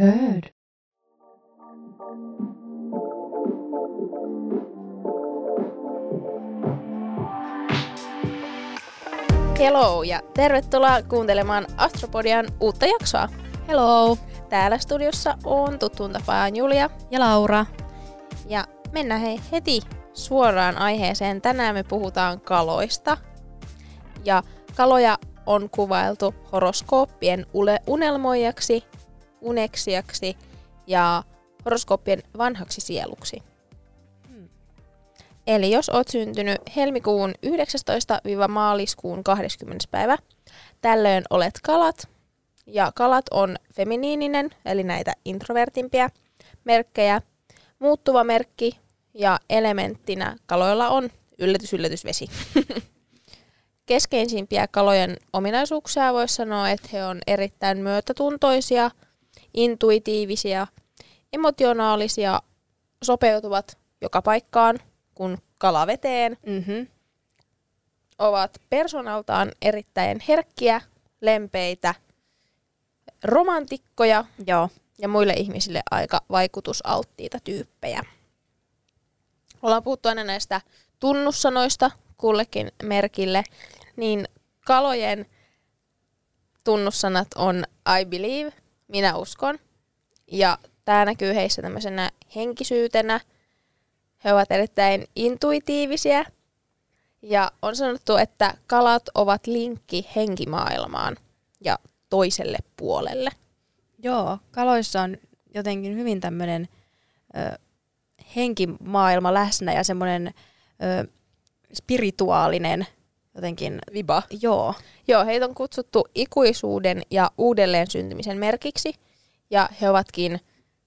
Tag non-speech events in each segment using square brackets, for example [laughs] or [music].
Heard. Hello ja tervetuloa kuuntelemaan Astropodian uutta jaksoa. Hello! Täällä studiossa on tuttuun tapaan Julia Ja Laura. ja mennään hei heti suoraan aiheeseen. Tänään me puhutaan kaloista. Ja kaloja on kuvailtu horoskooppien unelmoijaksi, uneksijaksi ja horoskooppien vanhaksi sieluksi. Hmm. Eli jos oot syntynyt helmikuun 19-maaliskuun 20. päivä, tällöin olet kalat. Ja kalat on feminiininen, eli näitä introvertimpia merkkejä. Muuttuva merkki ja elementtinä kaloilla on yllätys, yllätys, vesi. [laughs] Keskeisimpiä kalojen ominaisuuksia voisi sanoa, että he on erittäin myötätuntoisia, intuitiivisia, emotionaalisia, sopeutuvat joka paikkaan, kun kala veteen, Mm-hmm. ovat persoonaltaan erittäin herkkiä, lempeitä, romantikkoja Joo. ja muille ihmisille aika vaikutusalttiita tyyppejä. Ollaan puhuttu aina näistä tunnussanoista kullekin merkille, niin kalojen tunnussanat on I believe, minä uskon, ja tämä näkyy heissä tämmöisenä henkisyytenä. He ovat erittäin intuitiivisia, ja on sanottu, että kalat ovat linkki henkimaailmaan ja toiselle puolelle. Joo, kaloissa on jotenkin hyvin tämmöinen ö, henkimaailma läsnä ja semmoinen ö, spirituaalinen jotenkin, Viba. joo. Joo, heitä on kutsuttu ikuisuuden ja uudelleen syntymisen merkiksi, ja he ovatkin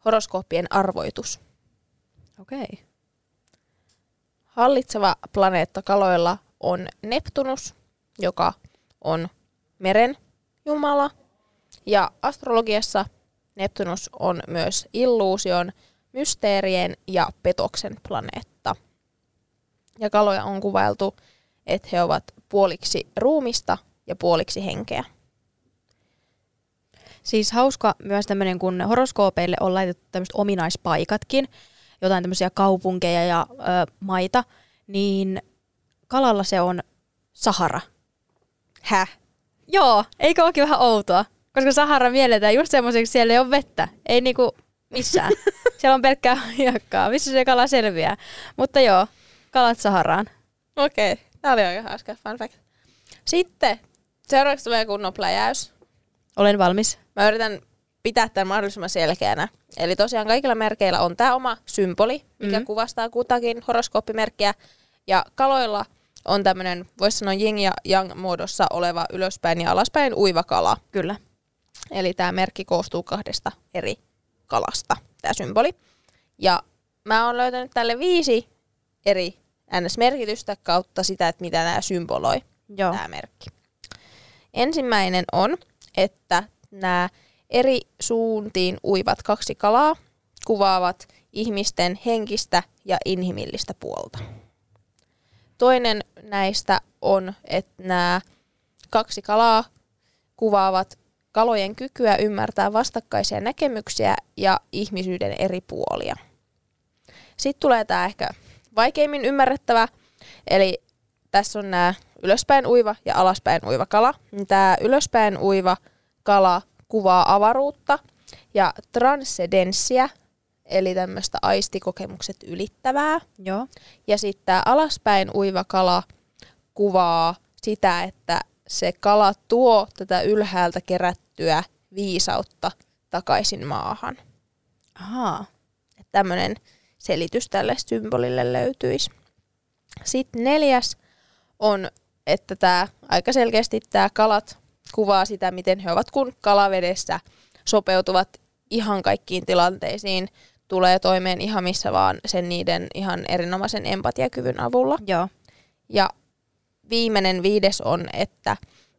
horoskooppien arvoitus. Okei. Okay. Hallitseva planeetta kaloilla on Neptunus, joka on meren jumala, ja astrologiassa Neptunus on myös illuusion, mysteerien ja petoksen planeetta. Ja kaloja on kuvailtu, että he ovat puoliksi ruumista ja puoliksi henkeä. Siis hauska myös tämmöinen, kun horoskoopeille on laitettu tämmöiset ominaispaikatkin, jotain tämmöisiä kaupunkeja ja ö, maita, niin kalalla se on Sahara. Häh? Joo, eikö olekin vähän outoa? Koska Sahara mielletään just semmoiseksi, siellä ei ole vettä. Ei niinku missään. [laughs] siellä on pelkkää hiekkaa. Missä se kala selviää? Mutta joo, kalat Saharaan. Okei, okay. Tämä oli aika hauska fun fact. Sitten seuraavaksi tulee kunnon pläjäys. Olen valmis. Mä yritän pitää tämän mahdollisimman selkeänä. Eli tosiaan kaikilla merkeillä on tämä oma symboli, mikä Mhm. kuvastaa kutakin horoskooppimerkkiä. Ja kaloilla on tämmöinen, voisi sanoa yin ja yang muodossa oleva ylöspäin ja alaspäin uiva kala. Kyllä. Eli tämä merkki koostuu kahdesta eri kalasta, tämä symboli. Ja mä oon löytänyt tälle viisi eri NS-merkitystä kautta sitä, että mitä nämä symboloi Joo. tämä merkki. Ensimmäinen on, että nämä eri suuntiin uivat kaksi kalaa kuvaavat ihmisten henkistä ja inhimillistä puolta. Toinen näistä on, että nämä kaksi kalaa kuvaavat kalojen kykyä ymmärtää vastakkaisia näkemyksiä ja ihmisyyden eri puolia. Sitten tulee tämä ehkä vaikeimmin ymmärrettävä, eli tässä on nämä ylöspäin uiva ja alaspäin uiva kala. Tämä ylöspäin uiva kala kuvaa avaruutta ja transcendenssia, eli tämmöistä aistikokemukset ylittävää. Joo. Ja sitten tämä alaspäin uiva kala kuvaa sitä, että se kala tuo tätä ylhäältä kerättyä viisautta takaisin maahan. Ahaa. Tämmöinen selitys tälle symbolille löytyisi. Sitten neljäs on, että tämä aika selkeästi tämä kalat kuvaa sitä, miten he ovat kun kalavedessä sopeutuvat ihan kaikkiin tilanteisiin, tulee toimeen ihan missä vaan sen niiden ihan erinomaisen empatiakyvyn avulla. Joo. Ja viimeinen viides on, että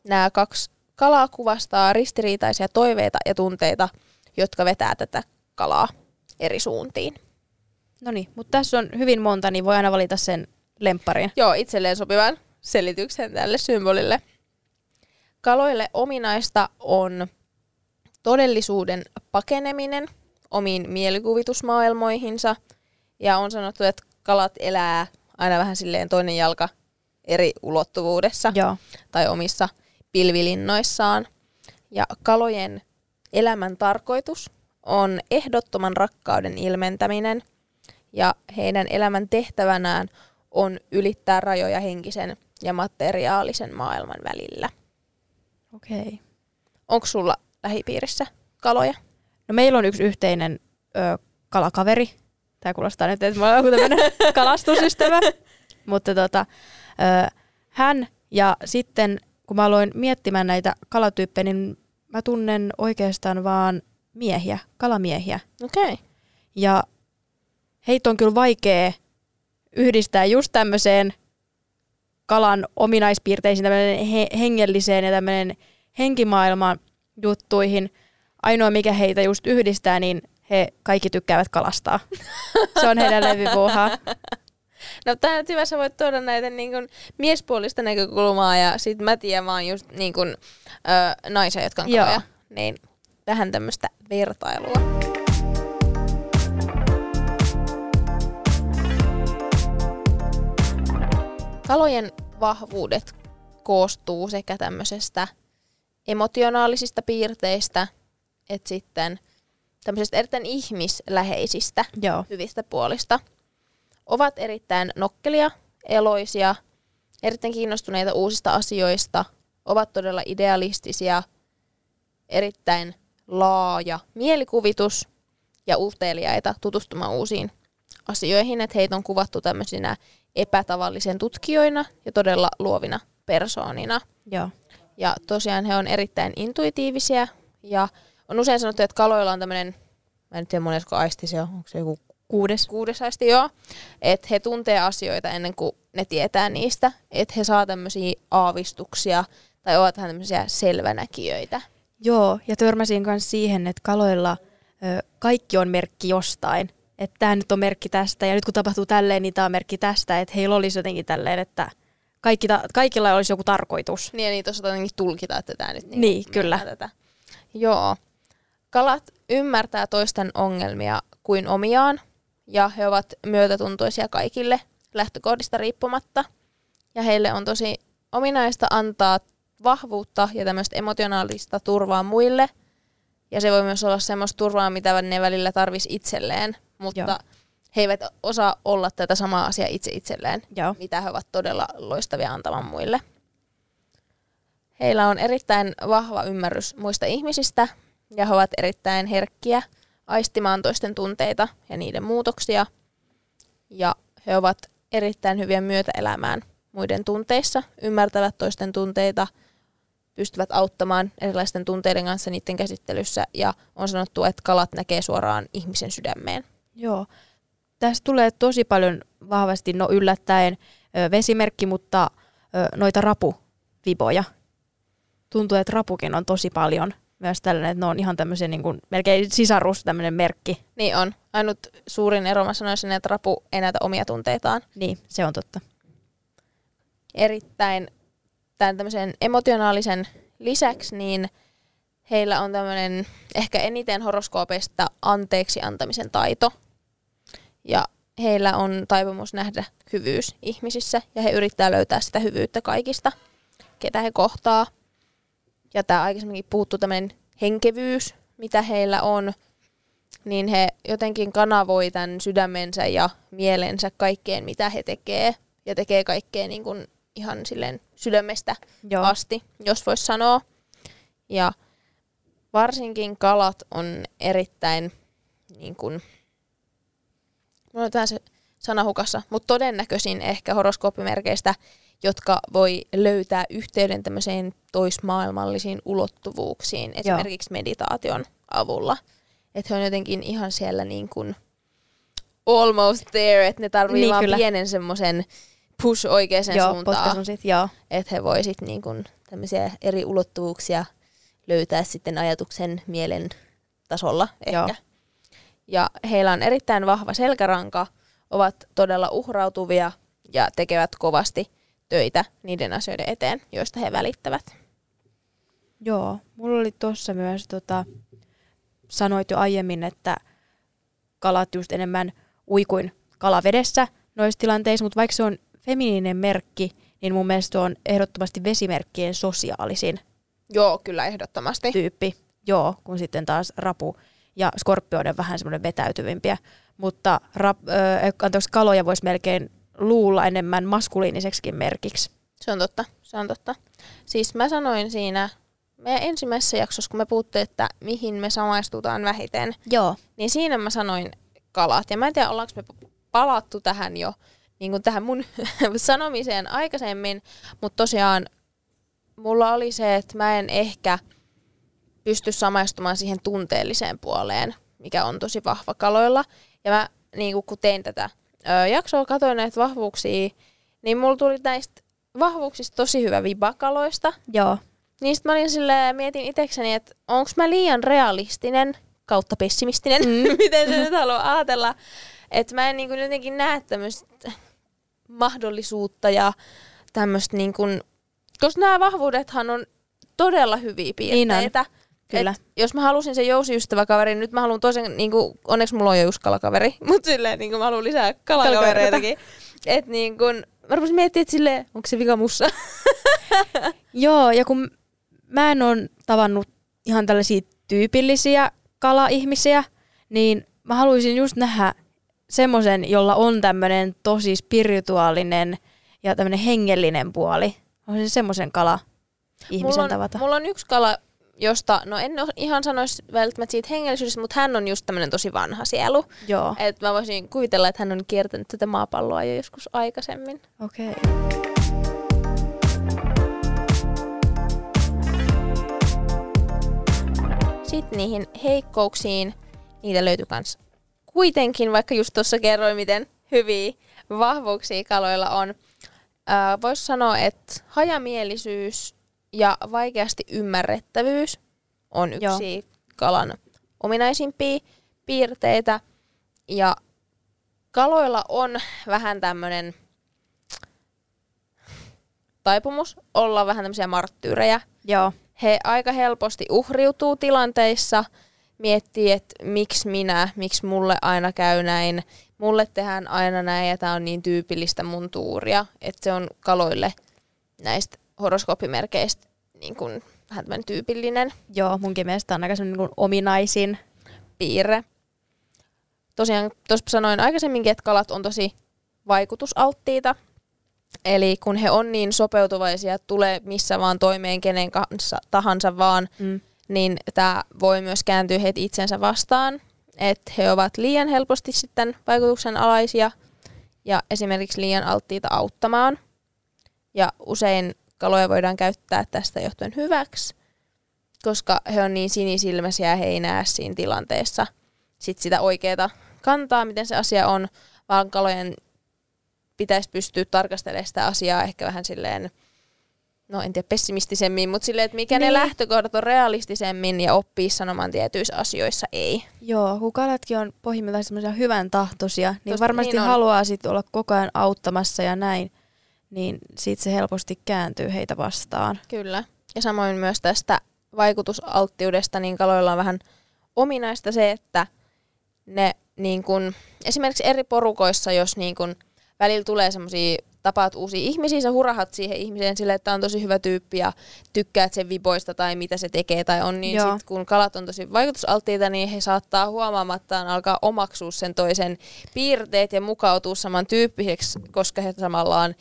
nämä kaksi kalaa kuvastaa ristiriitaisia toiveita ja tunteita, jotka vetää tätä kalaa eri suuntiin. No niin, mutta tässä on hyvin monta, niin voi aina valita sen lempparin. Joo, itselleen sopivan selityksen tälle symbolille. Kaloille ominaista on todellisuuden pakeneminen omiin mielikuvitusmaailmoihinsa. Ja on sanottu, että kalat elää aina vähän silleen toinen jalka eri ulottuvuudessa Joo. tai omissa pilvilinnoissaan. Ja kalojen elämän tarkoitus on ehdottoman rakkauden ilmentäminen ja heidän elämän tehtävänään on ylittää rajoja henkisen ja materiaalisen maailman välillä. Okei. Okay. Onko sulla lähipiirissä kaloja? No meillä on yksi yhteinen ö, kalakaveri. Tämä kuulostaa nyt, että mä olen tämmöinen [laughs] kalastusystävä. Mutta tota, ö, hän ja sitten kun mä aloin miettimään näitä kalatyyppejä, niin mä tunnen oikeastaan vaan miehiä, kalamiehiä. Okei. Okay. Ja heitä on kyllä vaikea yhdistää just tämmöiseen kalan ominaispiirteisiin, tämmöinen he- hengelliseen ja tämmöinen henkimaailman juttuihin. Ainoa, mikä heitä just yhdistää, niin he kaikki tykkäävät kalastaa. Se on heidän levipuuhaa. No tähän hyvä sä voit tuoda näitä niin kuin, miespuolista näkökulmaa ja sit mä tiedän vaan just niin kuin, ö, naisia, jotka on Joo. kaloja. Niin tähän tämmöistä vertailua. Kalojen vahvuudet koostuu sekä tämmöisestä emotionaalisista piirteistä, että sitten tämmöisestä erittäin ihmisläheisistä Joo. hyvistä puolista. Ovat erittäin nokkelia, eloisia, erittäin kiinnostuneita uusista asioista, ovat todella idealistisia, erittäin laaja mielikuvitus ja uteliaita tutustumaan uusiin asioihin, että heitä on kuvattu tämmöisinä epätavallisen tutkijoina ja todella luovina persoonina. Joo. Ja tosiaan he on erittäin intuitiivisia ja on usein sanottu, että kaloilla on tämmöinen, mä en nyt tiedä monesko aisti se on, onko se joku Kuudes. kuudes aisti joo, että he tuntee asioita ennen kuin ne tietää niistä, että he saa tämmöisiä aavistuksia tai ovat vähän tämmöisiä selvänäkijöitä. Joo, ja törmäsin myös siihen, että kaloilla ö, kaikki on merkki jostain. Että tämä nyt on merkki tästä, ja nyt kun tapahtuu tälleen, niin tämä on merkki tästä. Että heillä olisi jotenkin tälleen, että kaikki ta- kaikilla olisi joku tarkoitus. Niin ja niitä osataan jotenkin tulkita, että tämä nyt Niin, meinaa kyllä. Tätä. Joo. Kalat ymmärtää toisten ongelmia kuin omiaan ja he ovat myötätuntoisia kaikille lähtökohdista riippumatta. Ja heille on tosi ominaista antaa vahvuutta ja tämmöistä emotionaalista turvaa muille. Ja se voi myös olla semmoista turvaa, mitä ne välillä tarvisi itselleen, mutta Joo. He eivät osaa olla tätä samaa asiaa itse itselleen Joo. mitä he ovat todella loistavia antamaan muille. Heillä on erittäin vahva ymmärrys muista ihmisistä ja he ovat erittäin herkkiä aistimaan toisten tunteita ja niiden muutoksia. Ja he ovat erittäin hyviä myötäelämään muiden tunteissa, ymmärtävät toisten tunteita, pystyvät auttamaan erilaisten tunteiden kanssa niiden käsittelyssä ja on sanottu, että kalat näkee suoraan ihmisen sydämeen. Joo. Tästä tulee tosi paljon vahvasti, no yllättäen vesimerkki, mutta noita rapuviboja. Tuntuu, että rapukin on tosi paljon myös tällainen, että ne on ihan tämmöisen niin kuin, melkein sisarus tämmöinen merkki. Niin on. Ainut suurin ero mä sanoisin, että rapu ei näytä omia tunteitaan. Niin, se on totta. Erittäin tämän tämmöisen emotionaalisen lisäksi, niin heillä on tämmöinen ehkä eniten horoskoopeista anteeksi antamisen taito. Ja heillä on taipumus nähdä hyvyys ihmisissä ja he yrittää löytää sitä hyvyyttä kaikista, ketä he kohtaa. Ja tämä aikaisemminkin puhuttu tämmöinen henkevyys, mitä heillä on, niin he jotenkin kanavoi tämän sydämensä ja mielensä kaikkeen, mitä he tekee. Ja tekee kaikkea niin kuin ihan silleen sydämestä Joo. asti, jos voisi sanoa. Ja varsinkin kalat on erittäin, niin kuin, mulla on tähän se sana hukassa, mutta todennäköisin ehkä horoskooppimerkeistä, jotka voi löytää yhteyden tämmöiseen toismaailmallisiin ulottuvuuksiin, esimerkiksi meditaation avulla. Että he on jotenkin ihan siellä niin kuin almost there, että ne tarvii Niin, niin, vaan kyllä. pienen semmoisen push oikeaan joo, suuntaan sit, joo. että he voisit niin kun tämmöisiä eri ulottuvuuksia löytää sitten ajatuksen mielen tasolla ehkä. Joo. Ja heillä on erittäin vahva selkäranka, ovat todella uhrautuvia ja tekevät kovasti töitä niiden asioiden eteen, joista he välittävät. Joo, mulla oli tuossa myös tota, sanoit jo aiemmin, että kalat just enemmän uikuin kalavedessä noissa tilanteissa, mutta vaikka se on feminiininen merkki, niin mun mielestä se on ehdottomasti vesimerkkien sosiaalisin Joo, kyllä ehdottomasti. tyyppi. Joo, kun sitten taas rapu ja skorpioiden vähän semmoinen vetäytyvimpiä. Mutta rap, ö, anteeksi, kaloja voisi melkein luulla enemmän maskuliiniseksikin merkiksi. Se on totta, se on totta. Siis mä sanoin siinä meidän ensimmäisessä jaksossa, kun me puhuttiin, että mihin me samaistutaan vähiten, Joo. niin siinä mä sanoin kalat. Ja mä en tiedä, ollaanko me palattu tähän jo, niin kuin tähän mun [laughs] sanomiseen aikaisemmin, mutta tosiaan mulla oli se, että mä en ehkä pysty samaistumaan siihen tunteelliseen puoleen, mikä on tosi vahva kaloilla. Ja mä niin kun tein tätä ö, jaksoa, katsoin näitä vahvuuksia, niin mulla tuli näistä vahvuuksista tosi hyvä viba kaloista. Joo. Niin sit mä olin silleen, mietin itsekseni, että onko mä liian realistinen kautta pessimistinen, mm. [laughs] miten se nyt haluaa ajatella. Että mä en niin kuin jotenkin näe tämmöistä mahdollisuutta ja tämmöistä niin kuin, koska nämä vahvuudethan on todella hyviä Niin on. Kyllä. Et jos mä halusin sen jousiystäväkaverin, nyt mä haluan toisen, niin kuin, onneksi mulla on jo just kalakaveri, [laughs] mutta silleen niin kuin mä haluan lisää kalakavereitakin. Että niin kuin, mä rupesin miettimään, että silleen, onko se vika mussa? [laughs] Joo, ja kun mä en ole tavannut ihan tällaisia tyypillisiä kala-ihmisiä, niin mä haluaisin just nähdä semmoisen, jolla on tämmöinen tosi spirituaalinen ja tämmöinen hengellinen puoli. Haluaisin semmoisen kala-ihmisen mulla on, tavata. Mulla on yksi kala, josta, no en ihan sanoisi välttämättä siitä hengellisyydestä, mutta hän on just tämmöinen tosi vanha sielu. Joo, Et mä voisin kuvitella, että hän on kiertänyt tätä maapalloa jo joskus aikaisemmin. okei. Okay. Sitten niihin heikkouksiin, niitä löytyy kans kuitenkin, vaikka just tuossa kerroin, miten hyviä vahvuuksia kaloilla on. Voisi sanoa, että hajamielisyys ja vaikeasti ymmärrettävyys on yksi Joo. kalan ominaisimpia piirteitä. Ja kaloilla on vähän tämmöinen taipumus olla vähän tämmöisiä marttyyrejä. Joo, He aika helposti uhriutuu tilanteissa, miettii, että miksi minä, miksi mulle aina käy näin, mulle tehdään aina näin ja tämä on niin tyypillistä mun tuuria, että se on kaloille näistä horoskooppimerkeistä niin kuin vähän tyypillinen joo, munkin mielestä on aika niin kuin ominaisin. piirre. Tosiaan tuossa sanoin aikaisemminkin, että kalat on tosi vaikutusalttiita. Eli kun he on niin sopeutuvaisia, että tulee missä vaan toimeen kenen kanssa tahansa vaan, Mm. niin tämä voi myös kääntyä heitä itsensä vastaan. Että he ovat liian helposti sitten vaikutuksen alaisia ja esimerkiksi liian alttiita auttamaan. Ja usein kaloja voidaan käyttää tästä johtuen hyväksi, koska he on niin sinisilmäisiä ja he ei näe siinä tilanteessa sit sitä oikeaa kantaa, miten se asia on, vaan kalojen pitäisi pystyä tarkastelemaan sitä asiaa ehkä vähän silleen, no en tiedä pessimistisemmin, mutta silleen, että mikä niin. ne lähtökohdat on realistisemmin ja oppii sanomaan tietyissä asioissa ei. Joo, kun kalatkin on pohjimmiltaan semmoisia hyvän tahtoisia, niin Tosta- varmasti niin on. haluaa sit olla koko ajan auttamassa ja näin, niin siitä se helposti kääntyy heitä vastaan. Kyllä. Ja samoin myös tästä vaikutusalttiudesta, niin kaloilla on vähän ominaista se, että ne niin kun, esimerkiksi eri porukoissa, jos niin kun välillä tulee semmoisia tapaat uusia ihmisiä, sä hurahat siihen ihmiseen silleen, että on tosi hyvä tyyppi ja tykkäät sen viboista tai mitä se tekee tai on, niin sit, kun kalat on tosi vaikutusalttiita, niin he saattaa huomaamattaan alkaa omaksua sen toisen piirteet ja mukautua saman tyyppiseksi, koska he samallaan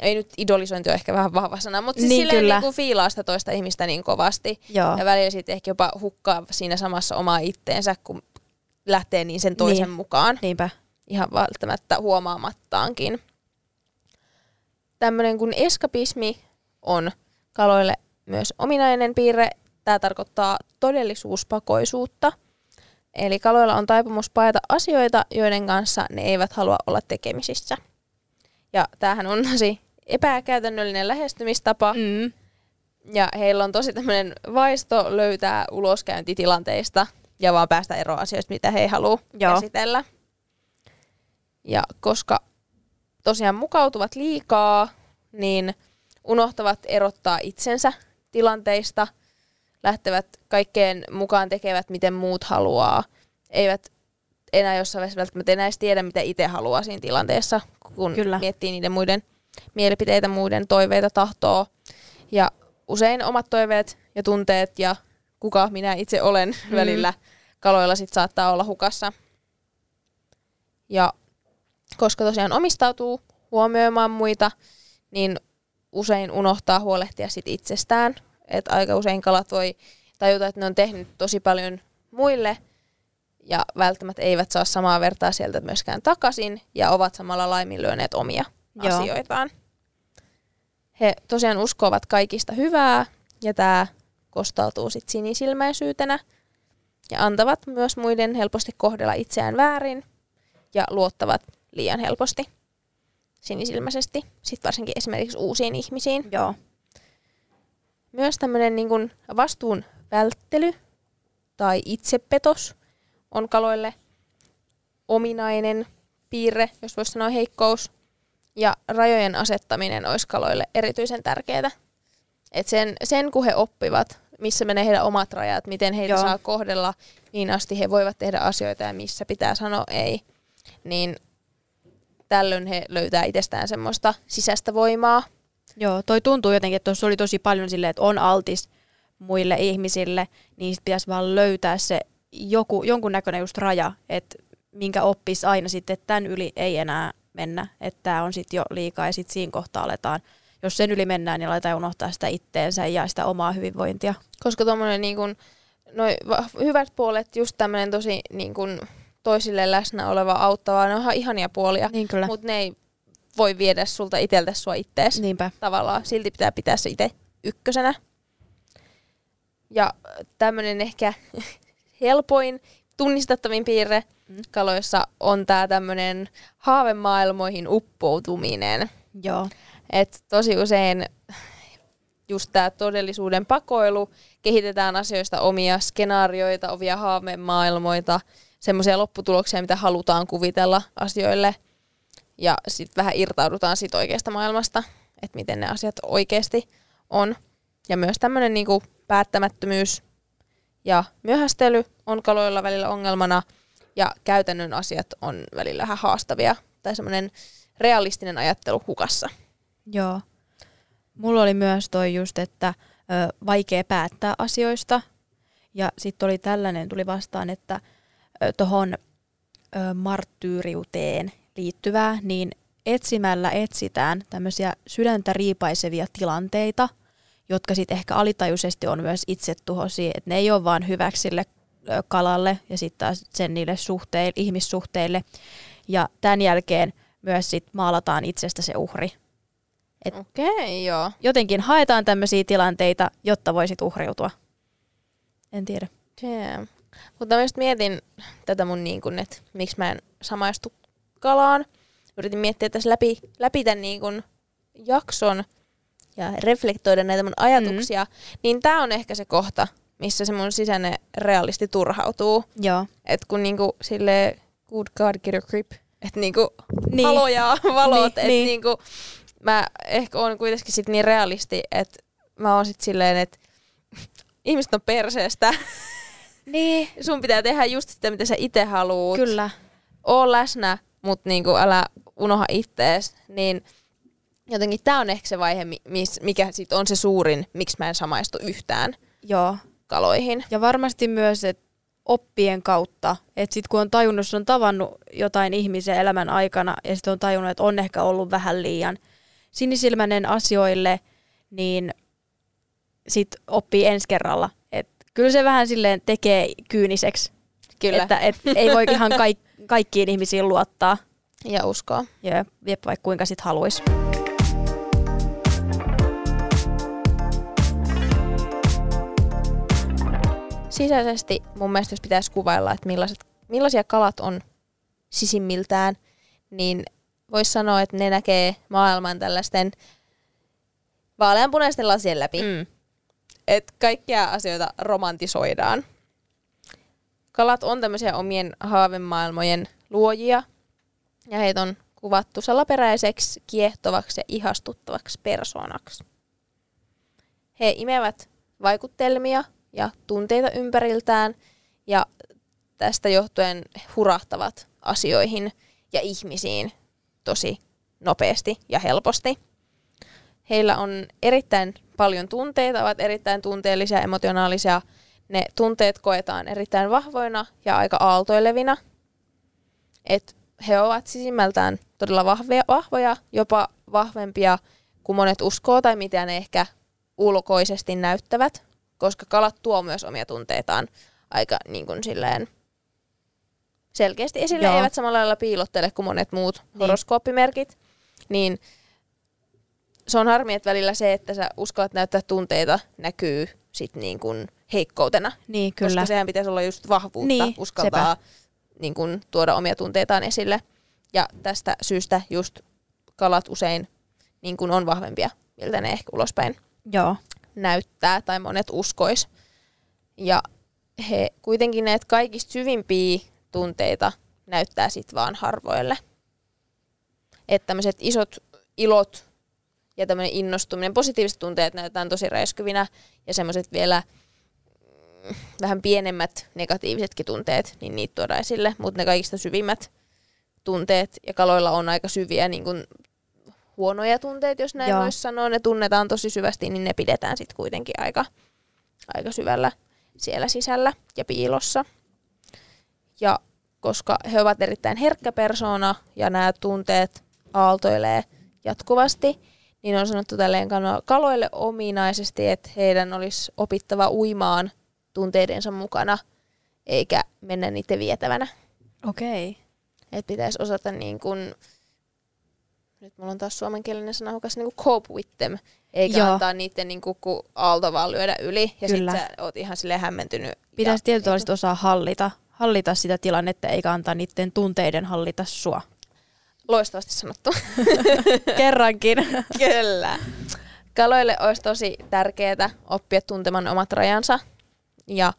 ei nyt idolisointi ole ehkä vähän vahva sana, mutta siis Niin, silleen kyllä. niin kuin fiilaa sitä toista ihmistä niin kovasti. Joo, Ja välillä sitten ehkä jopa hukkaa siinä samassa omaa itteensä, kun lähtee niin sen toisen Niin. mukaan. niinpä. Ihan välttämättä huomaamattaankin. Tämmöinen kuin eskapismi on kaloille myös ominainen piirre. Tämä tarkoittaa todellisuuspakoisuutta. Eli kaloilla on taipumus paeta asioita, joiden kanssa ne eivät halua olla tekemisissä. Ja tämähän on tosi epäkäytännöllinen lähestymistapa. Mm. Ja heillä on tosi tämmöinen vaisto löytää uloskäyntitilanteista ja vaan päästä eroon asioista, mitä he ei halua Joo. käsitellä. Ja koska tosiaan mukautuvat liikaa, niin unohtavat erottaa itsensä tilanteista. lähtevät kaikkeen mukaan tekevät, miten muut haluaa. Eivät enää jossain vaiheessa välttämättä enää edes tiedä, mitä itse haluaa siinä tilanteessa, kun Kyllä. miettii niiden muiden mielipiteitä, muiden toiveita, tahtoa. Ja usein omat toiveet ja tunteet ja kuka minä itse olen [laughs] mm. välillä kaloilla sit saattaa olla hukassa. Ja koska tosiaan omistautuu huomioimaan muita, niin usein unohtaa huolehtia sit itsestään. Et aika usein kalat voi tajuta, että ne on tehnyt tosi paljon muille ja välttämättä eivät saa samaa vertaa sieltä myöskään takaisin ja ovat samalla laiminlyöneet omia Joo. asioitaan. He tosiaan uskovat kaikista hyvää ja tämä kostautuu sitten sinisilmäisyytenä ja antavat myös muiden helposti kohdella itseään väärin ja luottavat liian helposti sinisilmäisesti, sitten varsinkin esimerkiksi uusiin ihmisiin. Joo. Myös tämmöinen niin vastuun välttely tai itsepetos on kaloille ominainen piirre, jos voisi sanoa heikkous. Ja rajojen asettaminen olisi kaloille erityisen tärkeää. Et sen, sen, kun he oppivat, missä menee heidän omat rajat, miten heitä Joo. saa kohdella, niin asti he voivat tehdä asioita ja missä pitää sanoa ei. Niin tällöin he löytää itsestään semmoista sisäistä voimaa. Joo, toi tuntuu jotenkin, että tuossa oli tosi paljon silleen, että on altis muille ihmisille, niin sit pitäisi vaan löytää se joku, jonkun näköinen just raja, että minkä oppisi aina sitten, että tämän yli ei enää mennä, että tämä on sitten jo liikaa ja sitten siinä kohtaa aletaan, jos sen yli mennään, niin aletaan unohtaa sitä itteensä ja sitä omaa hyvinvointia. Koska tuommoinen niin kun, noi hyvät puolet, just tämmöinen tosi niin kun, toisille läsnä oleva auttava, ne on ihan ihania puolia, Niin mutta ne ei voi viedä sulta iteltä sua ittees. Niinpä. Tavallaan silti pitää pitää se itse ykkösenä. Ja tämmöinen ehkä [laughs] helpoin, tunnistettavin piirre Mm. kaloissa on tämä tämmöinen haavemaailmoihin uppoutuminen. Joo. Et tosi usein just tämä todellisuuden pakoilu, kehitetään asioista omia skenaarioita, omia haavemaailmoita, semmoisia lopputuloksia, mitä halutaan kuvitella asioille. Ja sitten vähän irtaudutaan siitä oikeasta maailmasta, että miten ne asiat oikeasti on. Ja myös tämmöinen niinku päättämättömyys ja myöhästely on kaloilla välillä ongelmana, ja käytännön asiat on välillä vähän haastavia, tai semmoinen realistinen ajattelu hukassa. Joo. Mulla oli myös toi just, että ö, vaikea päättää asioista. Ja sitten oli tällainen, tuli vastaan, että tuohon marttyyriuteen liittyvää, niin etsimällä etsitään tämmöisiä sydäntä riipaisevia tilanteita, jotka sitten ehkä alitajuisesti on myös itsetuhoisia, että ne ei ole vaan hyväksi sille kalalle ja sitten taas sen niille suhteille, ihmissuhteille. Ja tämän jälkeen myös sit maalataan itsestä se uhri. Et- Okei, okay, joo. Jotenkin haetaan tämmöisiä tilanteita, jotta voisit uhriutua. En tiedä. Damn. Mutta mä just mietin tätä mun niin kun, että miksi mä en samaistu kalaan. Yritin miettiä tässä läpi, läpi tämän niin kun jakson ja reflektoida näitä mun ajatuksia. Mm. Niin tää on ehkä se kohta, missä se mun sisäinen realisti turhautuu. Joo. Että kun niinku sille good god get a grip, että niinku Niin. haloja [laughs] valot, Niin, että niin. niinku mä ehkä oon kuitenkin sit niin realisti, että mä oon sit silleen, että [laughs] ihmiset on perseestä. [laughs] Niin. Sun pitää tehdä just sitä, mitä sä itse haluut. Kyllä. Oo läsnä, mutta niinku älä unoha ittees. Niin jotenkin tää on ehkä se vaihe, mikä sit on se suurin, miksi mä en samaistu yhtään Joo. kaloihin. Ja varmasti myös, että oppien kautta, että sitten kun on tajunnut, jos on tavannut jotain ihmisiä elämän aikana ja sitten on tajunnut, että on ehkä ollut vähän liian sinisilmäinen asioille, niin sitten oppii ensi kerralla. Et kyllä se vähän silleen tekee kyyniseksi, Kyllä. että et ei voi ihan kaik- kaikkiin ihmisiin luottaa. Ja uskoa. Ja jep, vaikka kuinka sit haluaisi. Sisäisesti mun mielestä jos pitäisi kuvailla, että millaiset, millaisia kalat on sisimmiltään, niin voisi sanoa, että ne näkee maailman tällaisten vaaleanpunaisten lasien läpi. Mm. Että kaikkia asioita romantisoidaan. Kalat on tämmöisiä omien haavemaailmojen luojia, ja heitä on kuvattu salaperäiseksi, kiehtovaksi ja ihastuttavaksi persoonaksi. He imevät vaikuttelmia ja tunteita ympäriltään ja tästä johtuen hurahtavat asioihin ja ihmisiin tosi nopeasti ja helposti. Heillä on erittäin paljon tunteita, ovat erittäin tunteellisia, emotionaalisia. Ne tunteet koetaan erittäin vahvoina ja aika aaltoilevina. Et he ovat sisimmältään todella vahvoja, vahvoja, jopa vahvempia kuin monet uskoo tai mitä ne ehkä ulkoisesti näyttävät, koska kalat tuo myös omia tunteitaan aika niin kuin silleen selkeästi esille, Joo. eivät samalla lailla piilottele kuin monet muut niin. horoskooppimerkit. Niin se on harmi, että välillä se, että sä uskallat näyttää tunteita, näkyy sit niin kuin heikkoutena. Niin, kyllä. Koska sehän pitäisi olla just vahvuutta, niin, uskaltaa niin kuin, tuoda omia tunteitaan esille. Ja tästä syystä just kalat usein niin kuin on vahvempia, miltä ne ehkä ulospäin Joo. Näyttää tai monet uskois. Ja he kuitenkin näitä kaikista syvimpiä tunteita näyttää sitten vaan harvoille. Että tämmöiset isot ilot ja tämmöinen innostuminen, positiiviset tunteet näytetään tosi räiskyvinä ja semmoiset vielä mm, vähän pienemmät negatiivisetkin tunteet, niin niitä tuodaan esille, mutta ne kaikista syvimmät tunteet ja kaloilla on aika syviä niin kuin huonoja tunteita, jos näin voisi sanoa, ne tunnetaan tosi syvästi, niin ne pidetään sitten kuitenkin aika, aika syvällä siellä sisällä ja piilossa. Ja koska he ovat erittäin herkkä persona ja nämä tunteet aaltoilee jatkuvasti, niin on sanottu tälleen kaloille ominaisesti, että heidän olisi opittava uimaan tunteidensa mukana, eikä mennä niiden vietävänä. Okei. Okay. Että pitäisi osata niin kuin, nyt mulla on taas suomenkielinen sana hukas, niin kuin cope with them, eikä Joo. antaa niiden niin kuin, kun aalto vaan lyödä yli, ja sitten sä oot ihan sille hämmentynyt. Pitäisi tietysti niin osaa hallita, hallita sitä tilannetta, eikä antaa niiden tunteiden hallita sua. Loistavasti sanottu. [laughs] Kerrankin. [laughs] Kyllä. Kaloille olisi tosi tärkeää oppia tuntemaan omat rajansa. Ja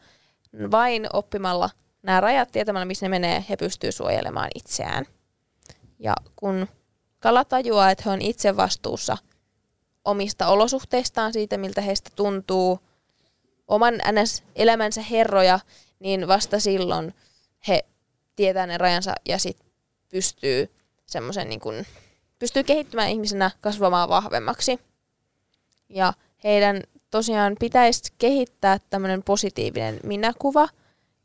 vain oppimalla nämä rajat, tietämällä missä ne menee, he pystyvät suojelemaan itseään. Ja kun kala tajuaa, että he on itse vastuussa omista olosuhteistaan, siitä miltä heistä tuntuu, oman NS-elämänsä herroja, niin vasta silloin he tietää ne rajansa ja sit pystyy semmoisen niin kuin, pystyy kehittymään ihmisenä kasvamaan vahvemmaksi. Ja heidän tosiaan pitäisi kehittää tämmöinen positiivinen minäkuva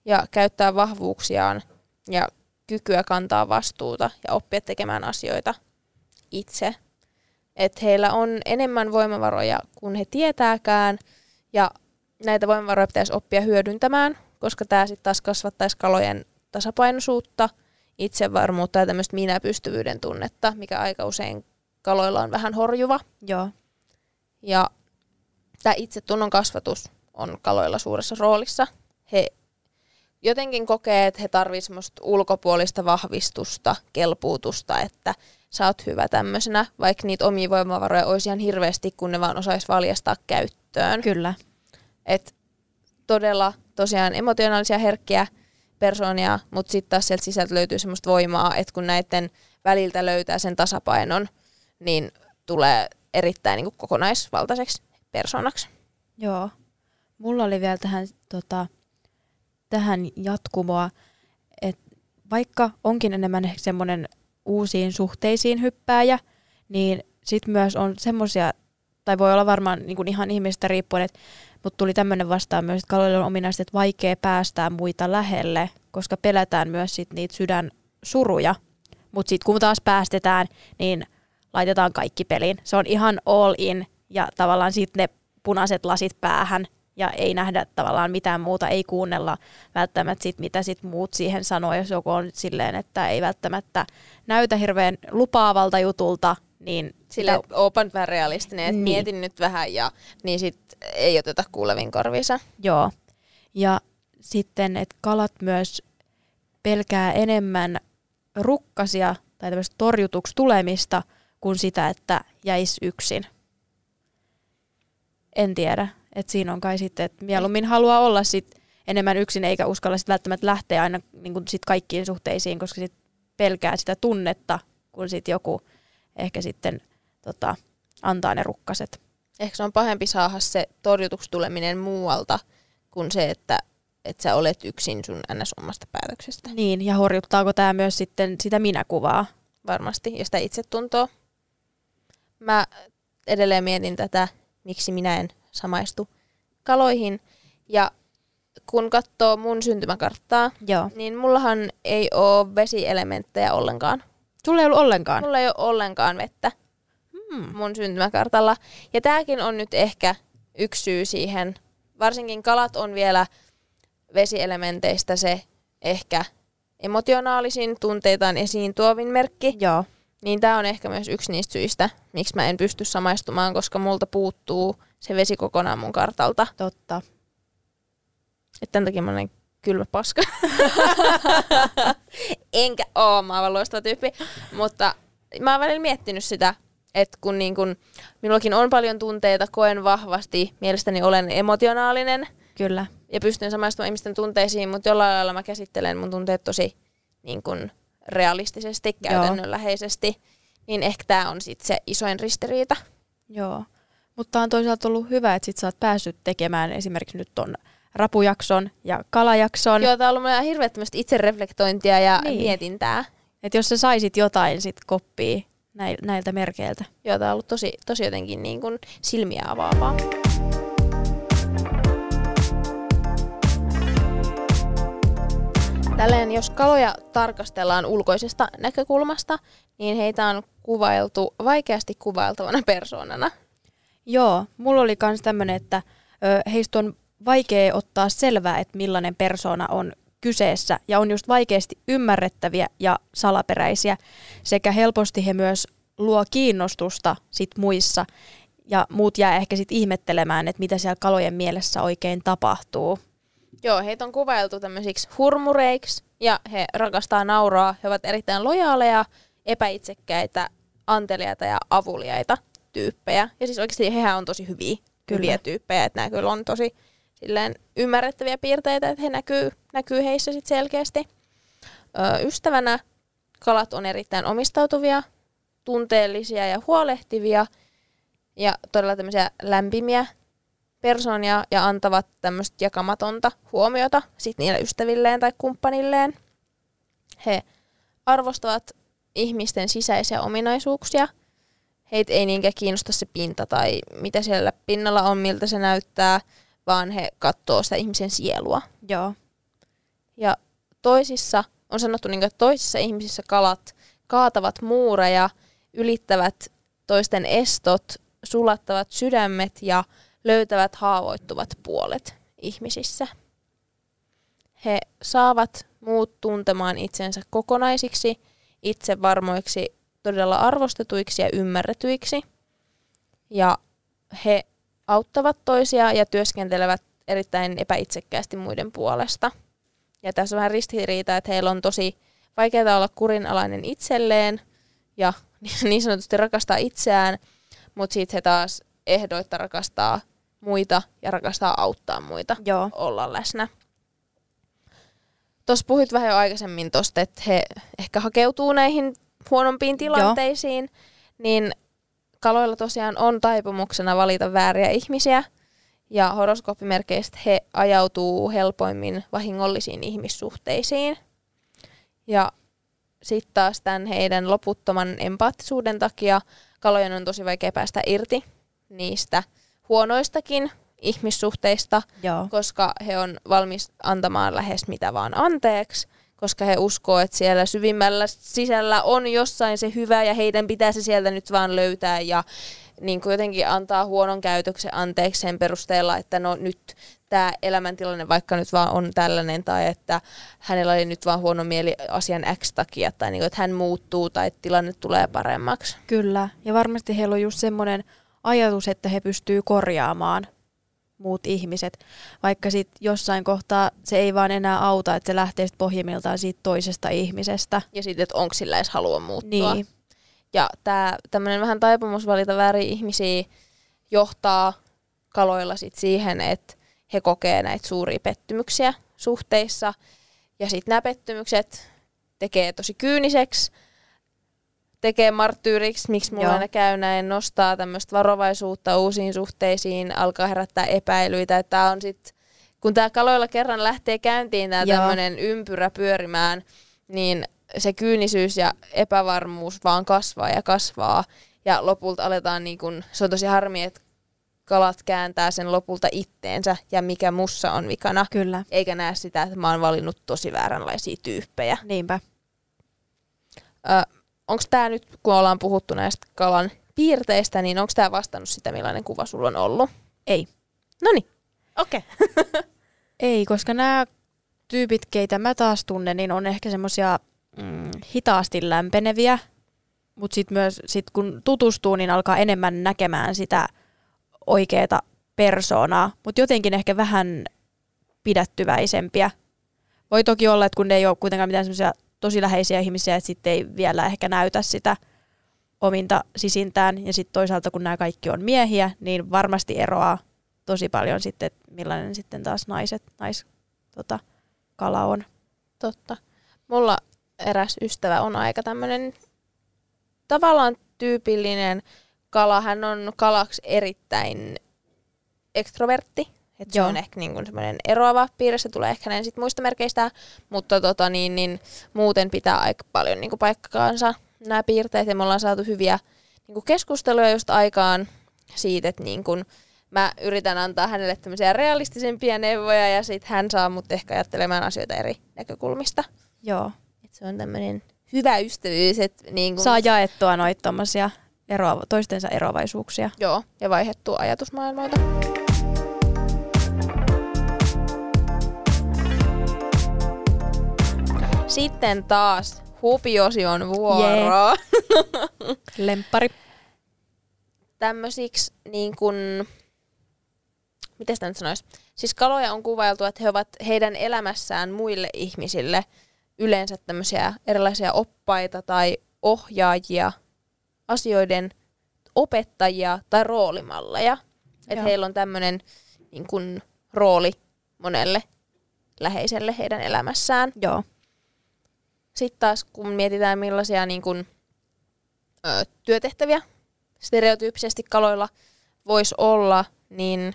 ja käyttää vahvuuksiaan ja kykyä kantaa vastuuta ja oppia tekemään asioita itse. Että heillä on enemmän voimavaroja kuin he tietääkään ja näitä voimavaroja pitäisi oppia hyödyntämään, koska tämä sitten taas kasvattaisi kalojen tasapainoisuutta – itsevarmuutta ja tämmöistä minä-pystyvyyden tunnetta, mikä aika usein kaloilla on vähän horjuva. Joo. Ja tämä itsetunnon kasvatus on kaloilla suuressa roolissa. He jotenkin kokee, että he tarvitsevat ulkopuolista vahvistusta, kelpuutusta, että sä oot hyvä tämmöisenä, vaikka niitä omia voimavaroja olisi ihan hirveästi, kun ne vaan osais valjastaa käyttöön. Kyllä. Et todella tosiaan emotionaalisia herkkiä persoonia, mutta sitten taas sieltä sisältä löytyy semmoista voimaa, että kun näiden väliltä löytää sen tasapainon, niin tulee erittäin niin kuin kokonaisvaltaiseksi persoonaksi. Joo. Mulla oli vielä tähän, tota, tähän jatkumoa, että vaikka onkin enemmän semmoinen uusiin suhteisiin hyppääjä, niin sitten myös on semmoisia, tai voi olla varmaan niin kuin ihan ihmistä riippuen, että mutta tuli tämmöinen vastaan myös, että kaloille on ominaista, että vaikea päästää muita lähelle, koska pelätään myös sit niitä sydän suruja. Mutta sitten kun taas päästetään, niin laitetaan kaikki peliin. Se on ihan all in ja tavallaan sitten ne punaiset lasit päähän ja ei nähdä tavallaan mitään muuta, ei kuunnella välttämättä sit, mitä sit muut siihen sanoo, jos joku on silleen, että ei välttämättä näytä hirveän lupaavalta jutulta, niin Sille sitä... open vähän realistinen, että niin. mietin nyt vähän ja niin sit ei oteta kuulevin korvissa. Joo. Ja sitten, että kalat myös pelkää enemmän rukkasia tai tämmöistä torjutuksi tulemista kuin sitä, että jäisi yksin. En tiedä. Että siinä on kai sitten, että mieluummin haluaa olla sit enemmän yksin eikä uskalla sit välttämättä lähteä aina niin sit kaikkiin suhteisiin, koska sit pelkää sitä tunnetta, kun sit joku ehkä sitten tota, antaa ne rukkaset. Ehkä se on pahempi saada se torjutuksi tuleminen muualta kuin se, että, että sä olet yksin sun ns. omasta päätöksestä. Niin, ja horjuttaako tämä myös sitten sitä minäkuvaa? Varmasti, ja sitä itsetuntoa. Mä edelleen mietin tätä, miksi minä en samaistu kaloihin. Ja kun katsoo mun syntymäkarttaa, Joo. niin mullahan ei ole vesielementtejä ollenkaan. Sulla ei ollut ollenkaan? Mulla ei ole ollenkaan vettä Hmm. mun syntymäkartalla. Ja tääkin on nyt ehkä yksi syy siihen. Varsinkin kalat on vielä vesielementeistä se ehkä emotionaalisin, tunteitaan esiin tuovin merkki. Joo. Niin tämä on ehkä myös yksi niistä syistä, miksi mä en pysty samaistumaan, koska multa puuttuu se vesi kokonaan mun kartalta. Totta. Että tämän takia mä olen kylmä paska. [laughs] Enkä oo, mä oon loistava tyyppi. Mutta mä oon välillä miettinyt sitä, että kun, niin kun minullakin on paljon tunteita, koen vahvasti, mielestäni olen emotionaalinen Kyllä. ja pystyn samaistumaan ihmisten tunteisiin, mutta jollain lailla mä käsittelen mun tunteet tosi niin kun, realistisesti, Joo. käytännönläheisesti. Niin ehkä tämä on sitten se isoin ristiriita. Joo. Mutta on toisaalta ollut hyvä, että sit sä oot päässyt tekemään esimerkiksi nyt ton rapujakson ja kalajakson. Joo, tää on ollut ihan hirveättömästi itsereflektointia ja Niin. mietintää. Että jos sä saisit jotain sit koppia näil- näiltä merkeiltä. Joo, tää on ollut tosi, tosi jotenkin niin kuin silmiä avaavaa. Tälleen, jos kaloja tarkastellaan ulkoisesta näkökulmasta, niin heitä on kuvailtu vaikeasti kuvailtavana persoonana. Joo, mulla oli kans tämmönen, että ö, heistä on vaikea ottaa selvää, että millainen persona on kyseessä ja on just vaikeasti ymmärrettäviä ja salaperäisiä sekä helposti he myös luo kiinnostusta sit muissa ja muut jää ehkä sit ihmettelemään, että mitä siellä kalojen mielessä oikein tapahtuu. Joo, heitä on kuvailtu tämmöisiksi hurmureiksi ja he rakastaa nauraa. He ovat erittäin lojaaleja, epäitsekkäitä, anteliaita ja avuliaita tyyppejä. Ja siis oikeasti hehän on tosi hyviä, Kyllä. hyviä tyyppejä, että nämä kyllä on tosi silleen ymmärrettäviä piirteitä, että he näkyy, näkyy heissä sit selkeästi. Ö, ystävänä kalat on erittäin omistautuvia, tunteellisia ja huolehtivia ja todella tämmöisiä lämpimiä persoonia ja antavat tämmöistä jakamatonta huomiota sit niille ystävilleen tai kumppanilleen. He arvostavat ihmisten sisäisiä ominaisuuksia. Heitä ei niinkään kiinnosta se pinta tai mitä siellä pinnalla on, miltä se näyttää, vaan he katsoo sitä ihmisen sielua. Joo, Ja toisissa, on sanottu niin, että toisissa ihmisissä kalat kaatavat muureja, ylittävät toisten estot, sulattavat sydämet ja löytävät haavoittuvat puolet ihmisissä. He saavat muut tuntemaan itsensä kokonaisiksi, itsevarmoiksi, todella arvostetuiksi ja ymmärretyiksi. Ja he auttavat toisia ja työskentelevät erittäin epäitsekkäästi muiden puolesta. Ja tässä on vähän ristiriita, että heillä on tosi vaikeaa olla kurinalainen itselleen ja [laughs] niin sanotusti rakastaa itseään, mutta sitten he taas ehdoitta rakastaa muita ja rakastaa auttaa muita joo, olla läsnä. Tuossa puhuit vähän jo aikaisemmin tosta, että he ehkä hakeutuu näihin huonompiin tilanteisiin, niin kaloilla tosiaan on taipumuksena valita vääriä ihmisiä, ja horoskooppimerkeistä he ajautuu helpoimmin vahingollisiin ihmissuhteisiin. Ja sitten taas tämän heidän loputtoman empaattisuuden takia kalojen on tosi vaikea päästä irti niistä huonoistakin ihmissuhteista, joo, koska he on valmis antamaan lähes mitä vaan anteeksi, koska he uskoo, että siellä syvimmällä sisällä on jossain se hyvä ja heidän pitää se sieltä nyt vaan löytää ja niin kuin jotenkin antaa huonon käytöksen anteeksi sen perusteella, että no nyt tämä elämäntilanne vaikka nyt vaan on tällainen tai että hänellä oli nyt vaan huono mieli asian X takia tai niin kuin, että hän muuttuu tai että tilanne tulee paremmaksi. kyllä. Ja varmasti heillä on just semmoinen ajatus, että he pystyy korjaamaan muut ihmiset, vaikka sit jossain kohtaa se ei vaan enää auta, että se lähtee sit pohjimmiltaan siitä toisesta ihmisestä. Ja sitten, että onko sillä edes halua muuttua. Niin, Ja tämä tämmöinen vähän taipumus valita vääriä ihmisiä johtaa kaloilla sit siihen, että he kokee näitä suuria pettymyksiä suhteissa. Ja sitten nämä pettymykset tekee tosi kyyniseksi, tekee marttyyriksi, miksi mulla Joo. aina käy näin, nostaa tämmöistä varovaisuutta uusiin suhteisiin, alkaa herättää epäilyitä, että on sitten kun tämä kaloilla kerran lähtee käyntiin tämä tämmöinen ympyrä pyörimään, niin se kyynisyys ja epävarmuus vaan kasvaa ja kasvaa. Ja lopulta aletaan, niin kun, se on tosi harmi, että kalat kääntää sen lopulta itteensä ja mikä mussa on vikana. Kyllä. Eikä näe sitä, että mä oon valinnut tosi vääränlaisia tyyppejä. Niinpä. Onko tämä nyt, kun ollaan puhuttu näistä kalan piirteistä, niin onko tämä vastannut sitä, millainen kuva sulla on ollut? Ei. No niin. Okei. Okay. [laughs] Ei, koska nämä tyypit, keitä mä taas tunnen, niin on ehkä semmoisia mm, hitaasti lämpeneviä, mutta sitten myös sit kun tutustuu, niin alkaa enemmän näkemään sitä oikeaa persoonaa, mutta jotenkin ehkä vähän pidättyväisempiä. Voi toki olla, että kun ne ei ole kuitenkaan mitään semmoisia tosi läheisiä ihmisiä, että sitten ei vielä ehkä näytä sitä ominta sisintään. Ja sitten toisaalta, kun nämä kaikki on miehiä, niin varmasti eroaa tosi paljon sitten, millainen sitten taas naiset, nais, tota, kala on. Totta. Mulla eräs ystävä on aika tämmöinen tavallaan tyypillinen kala. Hän on kalaksi erittäin ekstrovertti. Et se Joo. on ehkä niin semmoinen eroava piirre, se tulee ehkä näin sit muista merkeistä, mutta tota, niin, niin, muuten pitää aika paljon niin paikkaansa nämä piirteet ja me ollaan saatu hyviä niin keskusteluja just aikaan siitä, että niin kun mä yritän antaa hänelle tämmöisiä realistisempia neuvoja ja sitten hän saa mut ehkä ajattelemaan asioita eri näkökulmista. Joo. Et se on tämmöinen hyvä ystävyys, että niin kun, Saa jaettua noita tommosia eroava, toistensa eroavaisuuksia. Joo, ja vaihdettua ajatusmaailmoita. Sitten taas hupiosion vuoro. [laughs] Lemppari. Tämmöisiksi niin kuin, miten sitä nyt sanoisi? Siis kaloja on kuvailtu, että he ovat heidän elämässään muille ihmisille yleensä tämmöisiä erilaisia oppaita tai ohjaajia, asioiden opettajia tai roolimalleja. Että heillä on tämmöinen niin kuin, rooli monelle läheiselle heidän elämässään. Joo. Sitten taas kun mietitään millaisia niin kun, ö, työtehtäviä stereotyyppisesti kaloilla voisi olla, niin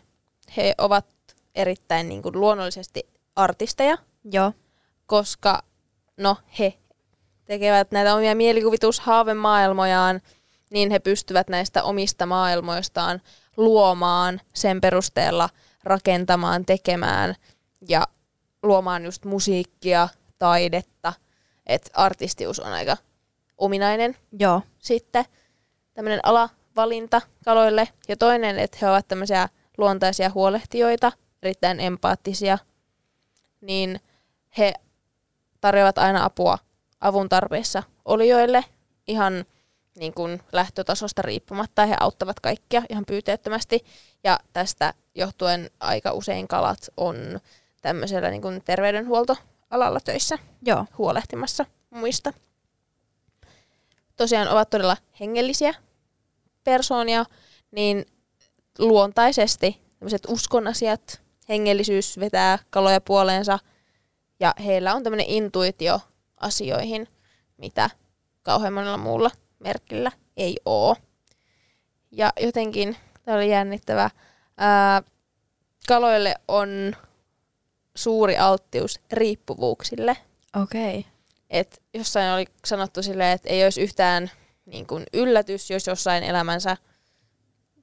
he ovat erittäin niin kun, luonnollisesti artisteja, Joo. koska no he tekevät näitä omia mielikuvitushaavemaailmojaan, niin he pystyvät näistä omista maailmoistaan luomaan sen perusteella, rakentamaan, tekemään ja luomaan just musiikkia, taidetta. Että artistius on aika ominainen Joo. sitten tämmöinen alavalinta kaloille. Ja toinen, että he ovat tämmöisiä luontaisia huolehtijoita, erittäin empaattisia, niin he tarjoavat aina apua avun tarpeessa olijoille ihan niin kuin lähtötasosta riippumatta. He auttavat kaikkia ihan pyyteettömästi. Ja tästä johtuen aika usein kalat on tämmöisellä niin kuin terveydenhuoltoalalla töissä Joo. huolehtimassa muista. Tosiaan ovat todella hengellisiä persoonia, niin luontaisesti tämmöiset uskonasiat, hengellisyys vetää kaloja puoleensa ja heillä on tämmöinen intuitio asioihin, mitä kauhean monella muulla merkillä ei oo. Ja jotenkin, tämä oli jännittävä, ää, kaloille on suuri alttius riippuvuuksille. Okei. Okay. Et jossain oli sanottu silleen, että ei olisi yhtään niin kuin yllätys, jos jossain elämänsä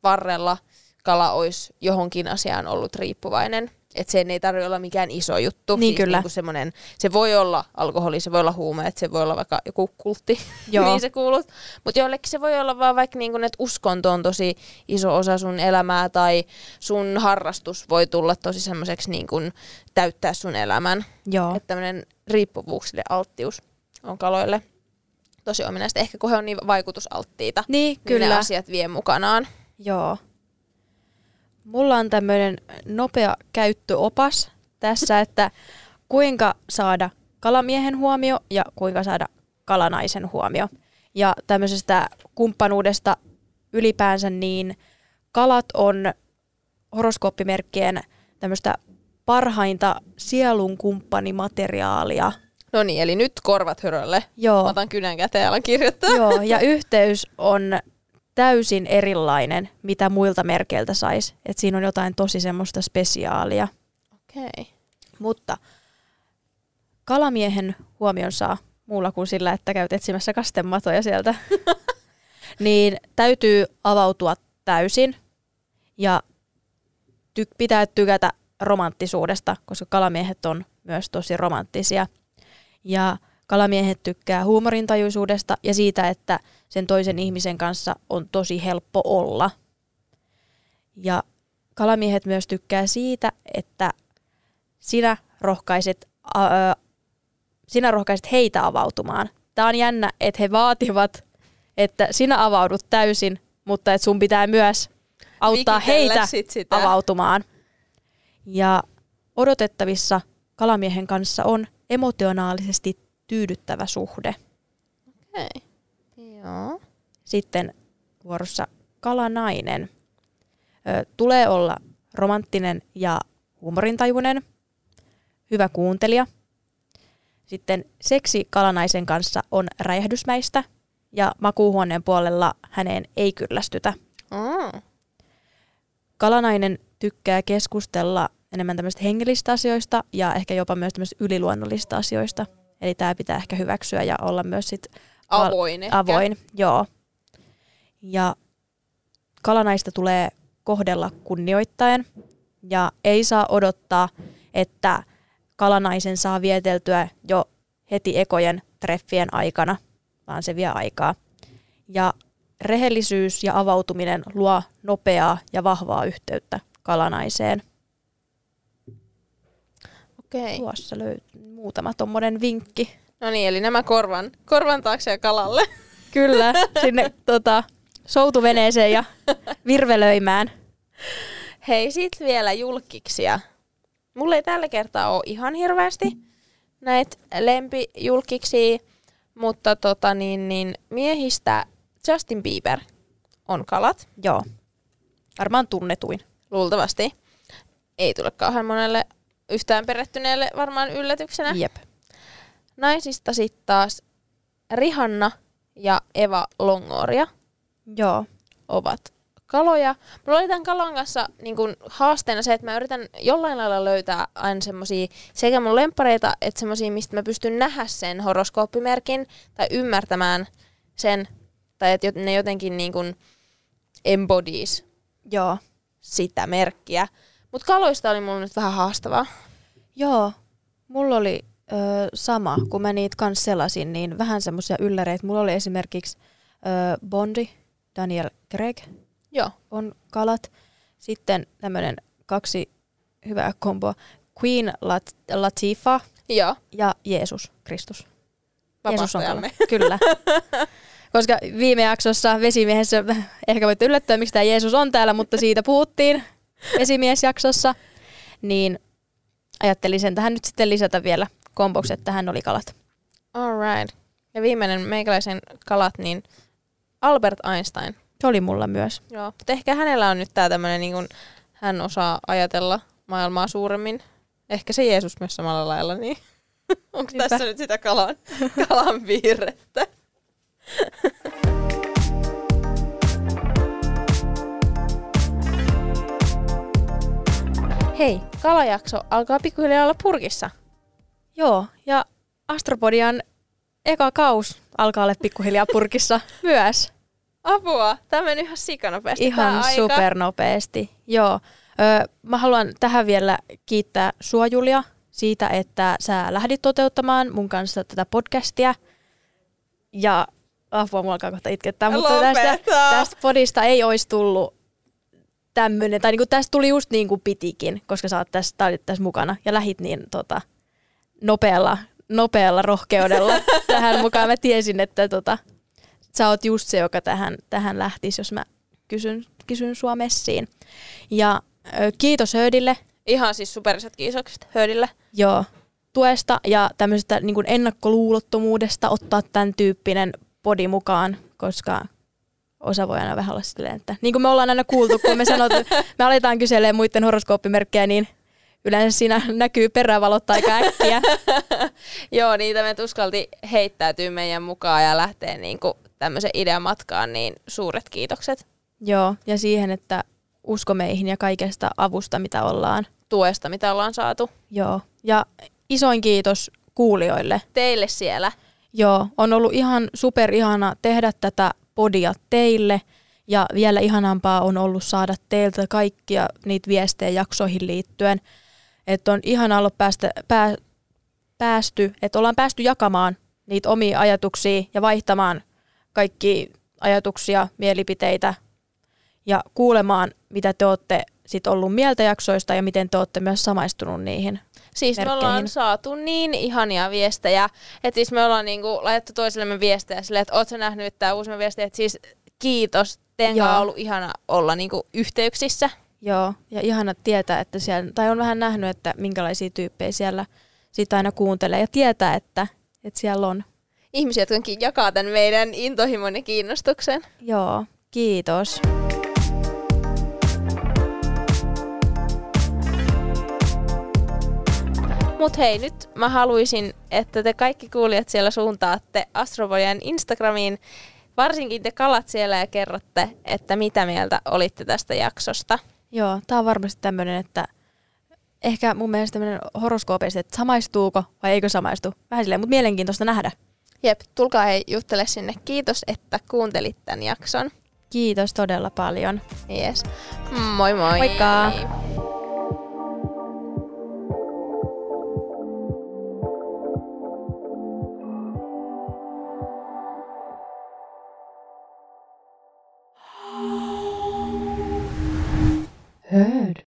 varrella kala olisi johonkin asiaan ollut riippuvainen. Että sen ei tarvitse olla mikään iso juttu. Niin kyllä. Niinku semmonen, se voi olla alkoholi, se voi olla huumeet, se voi olla vaikka joku kultti, [laughs] Joo. niin se kuulut. Mutta joillekin se voi olla vaan vaikka niinku, että uskonto on tosi iso osa sun elämää tai sun harrastus voi tulla tosi semmoiseksi niin kuin täyttää sun elämän. Joo. Että tämmöinen riippuvuuksille alttius on kaloille tosi ominaista. Ehkä kun he on niin vaikutusalttiita, Niin, niin ne kyllä. asiat vie mukanaan. Joo. Mulla on tämmöinen nopea käyttöopas tässä, että kuinka saada kalamiehen huomio ja kuinka saada kalanaisen huomio. Ja tämmöisestä kumppanuudesta ylipäänsä niin kalat on horoskooppimerkkien tämmöistä parhainta sielun kumppanimateriaalia. No niin, eli nyt korvat hörölle. Joo. Mä otan kynän käteen ja alan kirjoittaa. Joo, ja yhteys on täysin erilainen, mitä muilta merkeiltä sais. Et siinä on jotain tosi semmoista spesiaalia. Okei. Mutta kalamiehen huomion saa muulla kuin sillä, että käyt etsimässä kastematoja sieltä. [laughs] niin täytyy avautua täysin ja ty- pitää tykätä romanttisuudesta, koska kalamiehet on myös tosi romanttisia. Ja kalamiehet tykkää huumorintajuisuudesta ja siitä, että sen toisen ihmisen kanssa on tosi helppo olla. Ja kalamiehet myös tykkää siitä, että sinä rohkaiset, ää, sinä rohkaiset heitä avautumaan. Tämä on jännä, että he vaativat, että sinä avaudut täysin, mutta että sun pitää myös auttaa Vikitellä heitä sit sitä. avautumaan. Ja odotettavissa kalamiehen kanssa on emotionaalisesti tyydyttävä suhde. Okei. Joo. Sitten vuorossa kalanainen. Ö, tulee olla romanttinen ja huumorintajuinen, hyvä kuuntelija. Sitten seksi kalanaisen kanssa on räjähdysmäistä ja makuuhuoneen puolella häneen ei kyllästytä. Oh. Kalanainen tykkää keskustella enemmän tämmöistä hengellistä asioista ja ehkä jopa myös tämmöistä yliluonnollisista asioista. Eli tämä pitää ehkä hyväksyä ja olla myös sit Avoin ehkä. avoin. Joo. Ja kalanaista tulee kohdella kunnioittaen ja ei saa odottaa, että kalanaisen saa vieteltyä jo heti ekojen treffien aikana, vaan se vie aikaa. Ja rehellisyys ja avautuminen luo nopeaa ja vahvaa yhteyttä kalanaiseen. Okei. Tuossa löytyy muutama tommonen vinkki. No niin, eli nämä korvan, korvan taakse ja kalalle. [laughs] Kyllä, sinne tota, soutuveneeseen ja virvelöimään. Hei, sit vielä julkiksia. Mulla ei tällä kertaa ole ihan hirveästi näitä lempijulkiksia, mutta tota niin, niin miehistä Justin Bieber on kalat, Joo. Varmaan tunnetuin. luultavasti. Ei tule kauhean monelle yhtään perehtyneelle varmaan yllätyksenä. Jep. Naisista sitten taas Rihanna ja Eva Longoria Joo. ovat kaloja. Mulla oli tämän kalan kanssa niin kun haasteena se, että mä yritän jollain lailla löytää aina semmosia sekä mun lempareita, että semmosia, mistä mä pystyn nähdä sen horoskooppimerkin tai ymmärtämään sen, tai että ne jotenkin niin kun embodies Joo. sitä merkkiä. Mutta kaloista oli mulla nyt vähän haastavaa. Joo. Mulla oli ö, sama, kun mä niitä kans selasin, niin vähän semmoisia ylläreitä. Mulla oli esimerkiksi ö, Bondi, Daniel Craig Joo. on kalat. Sitten tämmöinen kaksi hyvää komboa. Queen Lat- Latifah Joo. ja Jeesus Kristus. Jeesus on kala. Kyllä. [laughs] Koska viime jaksossa vesimiehessä, [laughs] ehkä voitte yllättää, miksi tämä Jeesus on täällä, mutta siitä puhuttiin vesimiesjaksossa, niin ajattelin sen tähän nyt sitten lisätä vielä komboksi, että hän oli kalat. Alright. Ja viimeinen meikäläisen kalat, niin Albert Einstein. Se oli mulla myös. Joo. Mutta ehkä hänellä on nyt tää tämmönen, niin kun hän osaa ajatella maailmaa suuremmin. Ehkä se Jeesus myös samalla lailla, niin [laughs] onko tässä nyt sitä kalan, kalan piirrettä? [laughs] Hei, kalajakso alkaa pikkuhiljaa olla purkissa. Joo, ja Astropodian eka kaus alkaa olla pikkuhiljaa purkissa [laughs] myös. Apua, tämä meni ihan sikanopeasti Ihan supernopeasti. Joo. Ö, mä haluan tähän vielä kiittää sua Julia siitä, että sä lähdit toteuttamaan mun kanssa tätä podcastia. Ja apua, mulla alkaa kohta itkettää, mutta tästä, tästä podista ei olisi tullut tämmöinen, tai niinku tästä tuli just niin kuin pitikin, koska sä oot tässä, olit tässä mukana ja lähit niin tota, nopealla, nopealla rohkeudella [laughs] tähän mukaan. Mä tiesin, että tota, sä oot just se, joka tähän, tähän lähtisi, jos mä kysyn, kysyn sua messiin. Ja ö, kiitos Höydille Ihan siis superisat kiitokset Höydille. joo, tuesta ja tämmöisestä niin ennakkoluulottomuudesta ottaa tämän tyyppinen podi mukaan, koska osa voi aina vähän olla silleen, että niin kuin me ollaan aina kuultu, kun me sanotaan, me aletaan kyselemään muiden horoskooppimerkkejä, niin yleensä siinä näkyy perävalot aika äkkiä. [laughs] Joo, niitä me tuskalti heittäytyy meidän mukaan ja lähtee niinku tämmöisen idean matkaan, niin suuret kiitokset. Joo, ja siihen, että usko meihin ja kaikesta avusta, mitä ollaan tuesta, mitä ollaan saatu. Joo. Ja isoin kiitos kuulijoille. Teille siellä. Joo, on ollut ihan super ihana tehdä tätä podia teille. Ja vielä ihanampaa on ollut saada teiltä kaikkia niitä viestejä jaksoihin liittyen. Että on ihana ollut päästä, pää, päästy, että ollaan päästy jakamaan niitä omia ajatuksia ja vaihtamaan kaikki ajatuksia, mielipiteitä ja kuulemaan, mitä te olette sit ollut mieltä jaksoista ja miten te olette myös samaistunut niihin. Siis me merkkeihin. ollaan saatu niin ihania viestejä, että siis me ollaan niinku laitettu toisellemme viestejä silleen, että oot sä nähnyt tää uusi viesti, että siis kiitos, teidän on ollut ihana olla niinku yhteyksissä. Joo, ja ihana tietää, että siellä, tai on vähän nähnyt, että minkälaisia tyyppejä siellä sit aina kuuntelee ja tietää, että, että siellä on. Ihmisiä, jotka jakaa tämän meidän intohimon ja kiinnostuksen. Joo, kiitos. Mut hei, nyt mä haluaisin, että te kaikki kuulijat siellä suuntaatte Astropojan Instagramiin, varsinkin te kalat siellä ja kerrotte, että mitä mieltä olitte tästä jaksosta. Joo, tää on varmasti tämmöinen, että ehkä mun mielestä tämmöinen horoskoopeista, että samaistuuko vai eikö samaistu. Vähän silleen, mutta mielenkiintoista nähdä. Jep, tulkaa hei juttele sinne. Kiitos, että kuuntelit tämän jakson. Kiitos todella paljon. Yes. Moi moi! Moikka! heard.